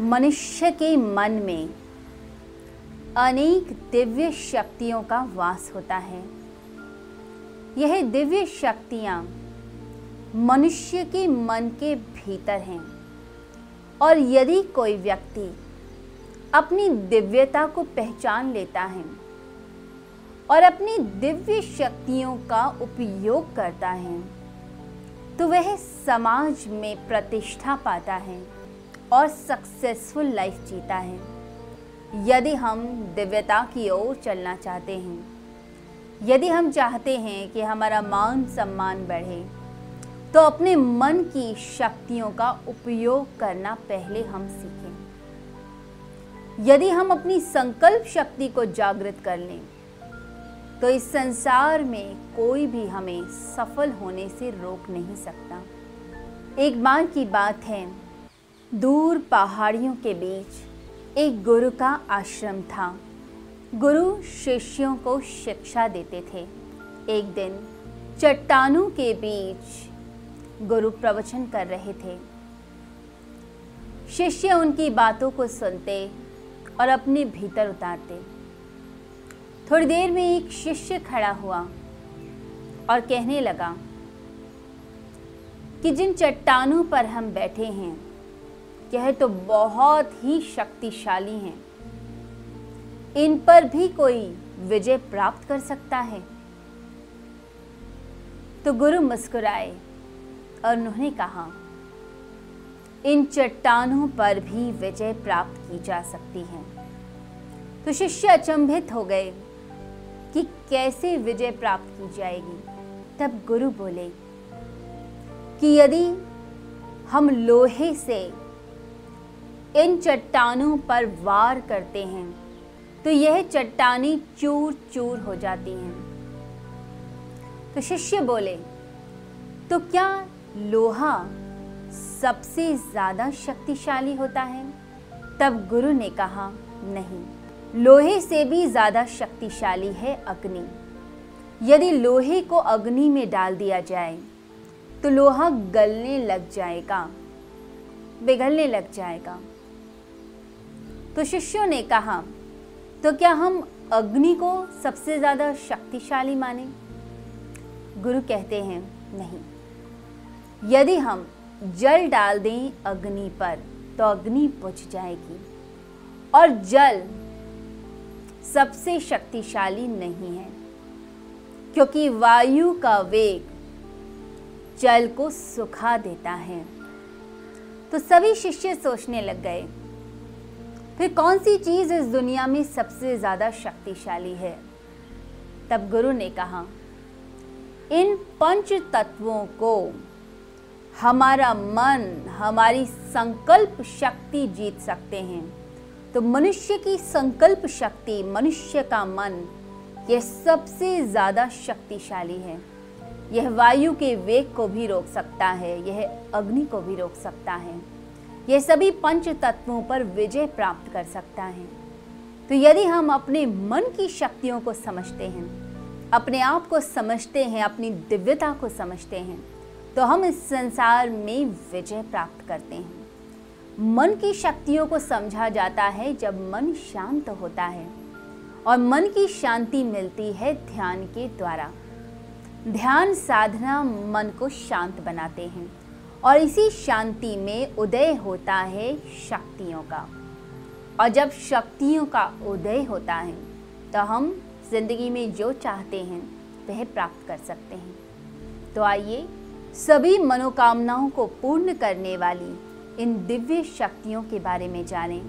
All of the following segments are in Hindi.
मनुष्य के मन में अनेक दिव्य शक्तियों का वास होता है। यह दिव्य शक्तियाँ मनुष्य के मन के भीतर हैं और यदि कोई व्यक्ति अपनी दिव्यता को पहचान लेता है और अपनी दिव्य शक्तियों का उपयोग करता है तो वह समाज में प्रतिष्ठा पाता है। और सक्सेसफुल लाइफ जीता है। यदि हम दिव्यता की ओर चलना चाहते हैं, यदि हम चाहते हैं कि हमारा मान सम्मान बढ़े तो अपने मन की शक्तियों का उपयोग करना पहले हम सीखें। यदि हम अपनी संकल्प शक्ति को जागृत कर लें तो इस संसार में कोई भी हमें सफल होने से रोक नहीं सकता। एक बार की बात है दूर पहाड़ियों के बीच एक गुरु का आश्रम था। गुरु शिष्यों को शिक्षा देते थे। एक दिन चट्टानों के बीच गुरु प्रवचन कर रहे थे। शिष्य उनकी बातों को सुनते और अपने भीतर उतारते। थोड़ी देर में एक शिष्य खड़ा हुआ और कहने लगा कि जिन चट्टानों पर हम बैठे हैं यह तो बहुत ही शक्तिशाली हैं। इन पर भी कोई विजय प्राप्त कर सकता है। तो गुरु मुस्कुराए और उन्होंने कहा, इन चट्टानों पर भी विजय प्राप्त की जा सकती है। तो शिष्य अचंभित हो गए कि कैसे विजय प्राप्त की जाएगी। तब गुरु बोले कि यदि हम लोहे से इन चट्टानों पर वार करते हैं तो यह चट्टानी चूर चूर हो जाती हैं। तो शिष्य बोले तो क्या लोहा सबसे ज़्यादा शक्तिशाली होता है? तब गुरु ने कहा, नहीं, लोहे से भी ज़्यादा शक्तिशाली है अग्नि। यदि लोहे को अग्नि में डाल दिया जाए तो लोहा गलने लग जाएगा पिघलने लग जाएगा। तो शिष्यों ने कहा तो क्या हम अग्नि को सबसे ज़्यादा शक्तिशाली माने? गुरु कहते हैं, नहीं। यदि हम जल डाल दें अग्नि पर तो अग्नि बुझ जाएगी और जल सबसे शक्तिशाली नहीं है, क्योंकि वायु का वेग जल को सुखा देता है। तो सभी शिष्य सोचने लग गए फिर कौन सी चीज़ इस दुनिया में सबसे ज़्यादा शक्तिशाली है? तब गुरु ने कहा, इन पंच तत्वों को हमारा मन, हमारी संकल्प शक्ति जीत सकते हैं। तो मनुष्य की संकल्प शक्ति, मनुष्य का मन, यह सबसे ज़्यादा शक्तिशाली है। यह वायु के वेग को भी रोक सकता है, यह अग्नि को भी रोक सकता है। यह सभी पंच तत्वों पर विजय प्राप्त कर सकता है। तो यदि हम अपने मन की शक्तियों को समझते हैं, अपने आप को समझते हैं, अपनी दिव्यता को समझते हैं तो हम इस संसार में विजय प्राप्त करते हैं। मन की शक्तियों को समझा जाता है जब मन शांत होता है और मन की शांति मिलती है ध्यान के द्वारा। ध्यान साधना मन को शांत बनाते हैं। और इसी शांति में उदय होता है शक्तियों का। और जब शक्तियों का उदय होता है तो हम ज़िंदगी में जो चाहते हैं, वह प्राप्त कर सकते हैं। तो आइए, सभी मनोकामनाओं को पूर्ण करने वाली इन दिव्य शक्तियों के बारे में जानें।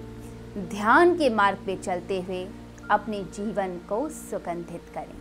ध्यान के मार्ग पे चलते हुए अपने जीवन को सुगंधित करें।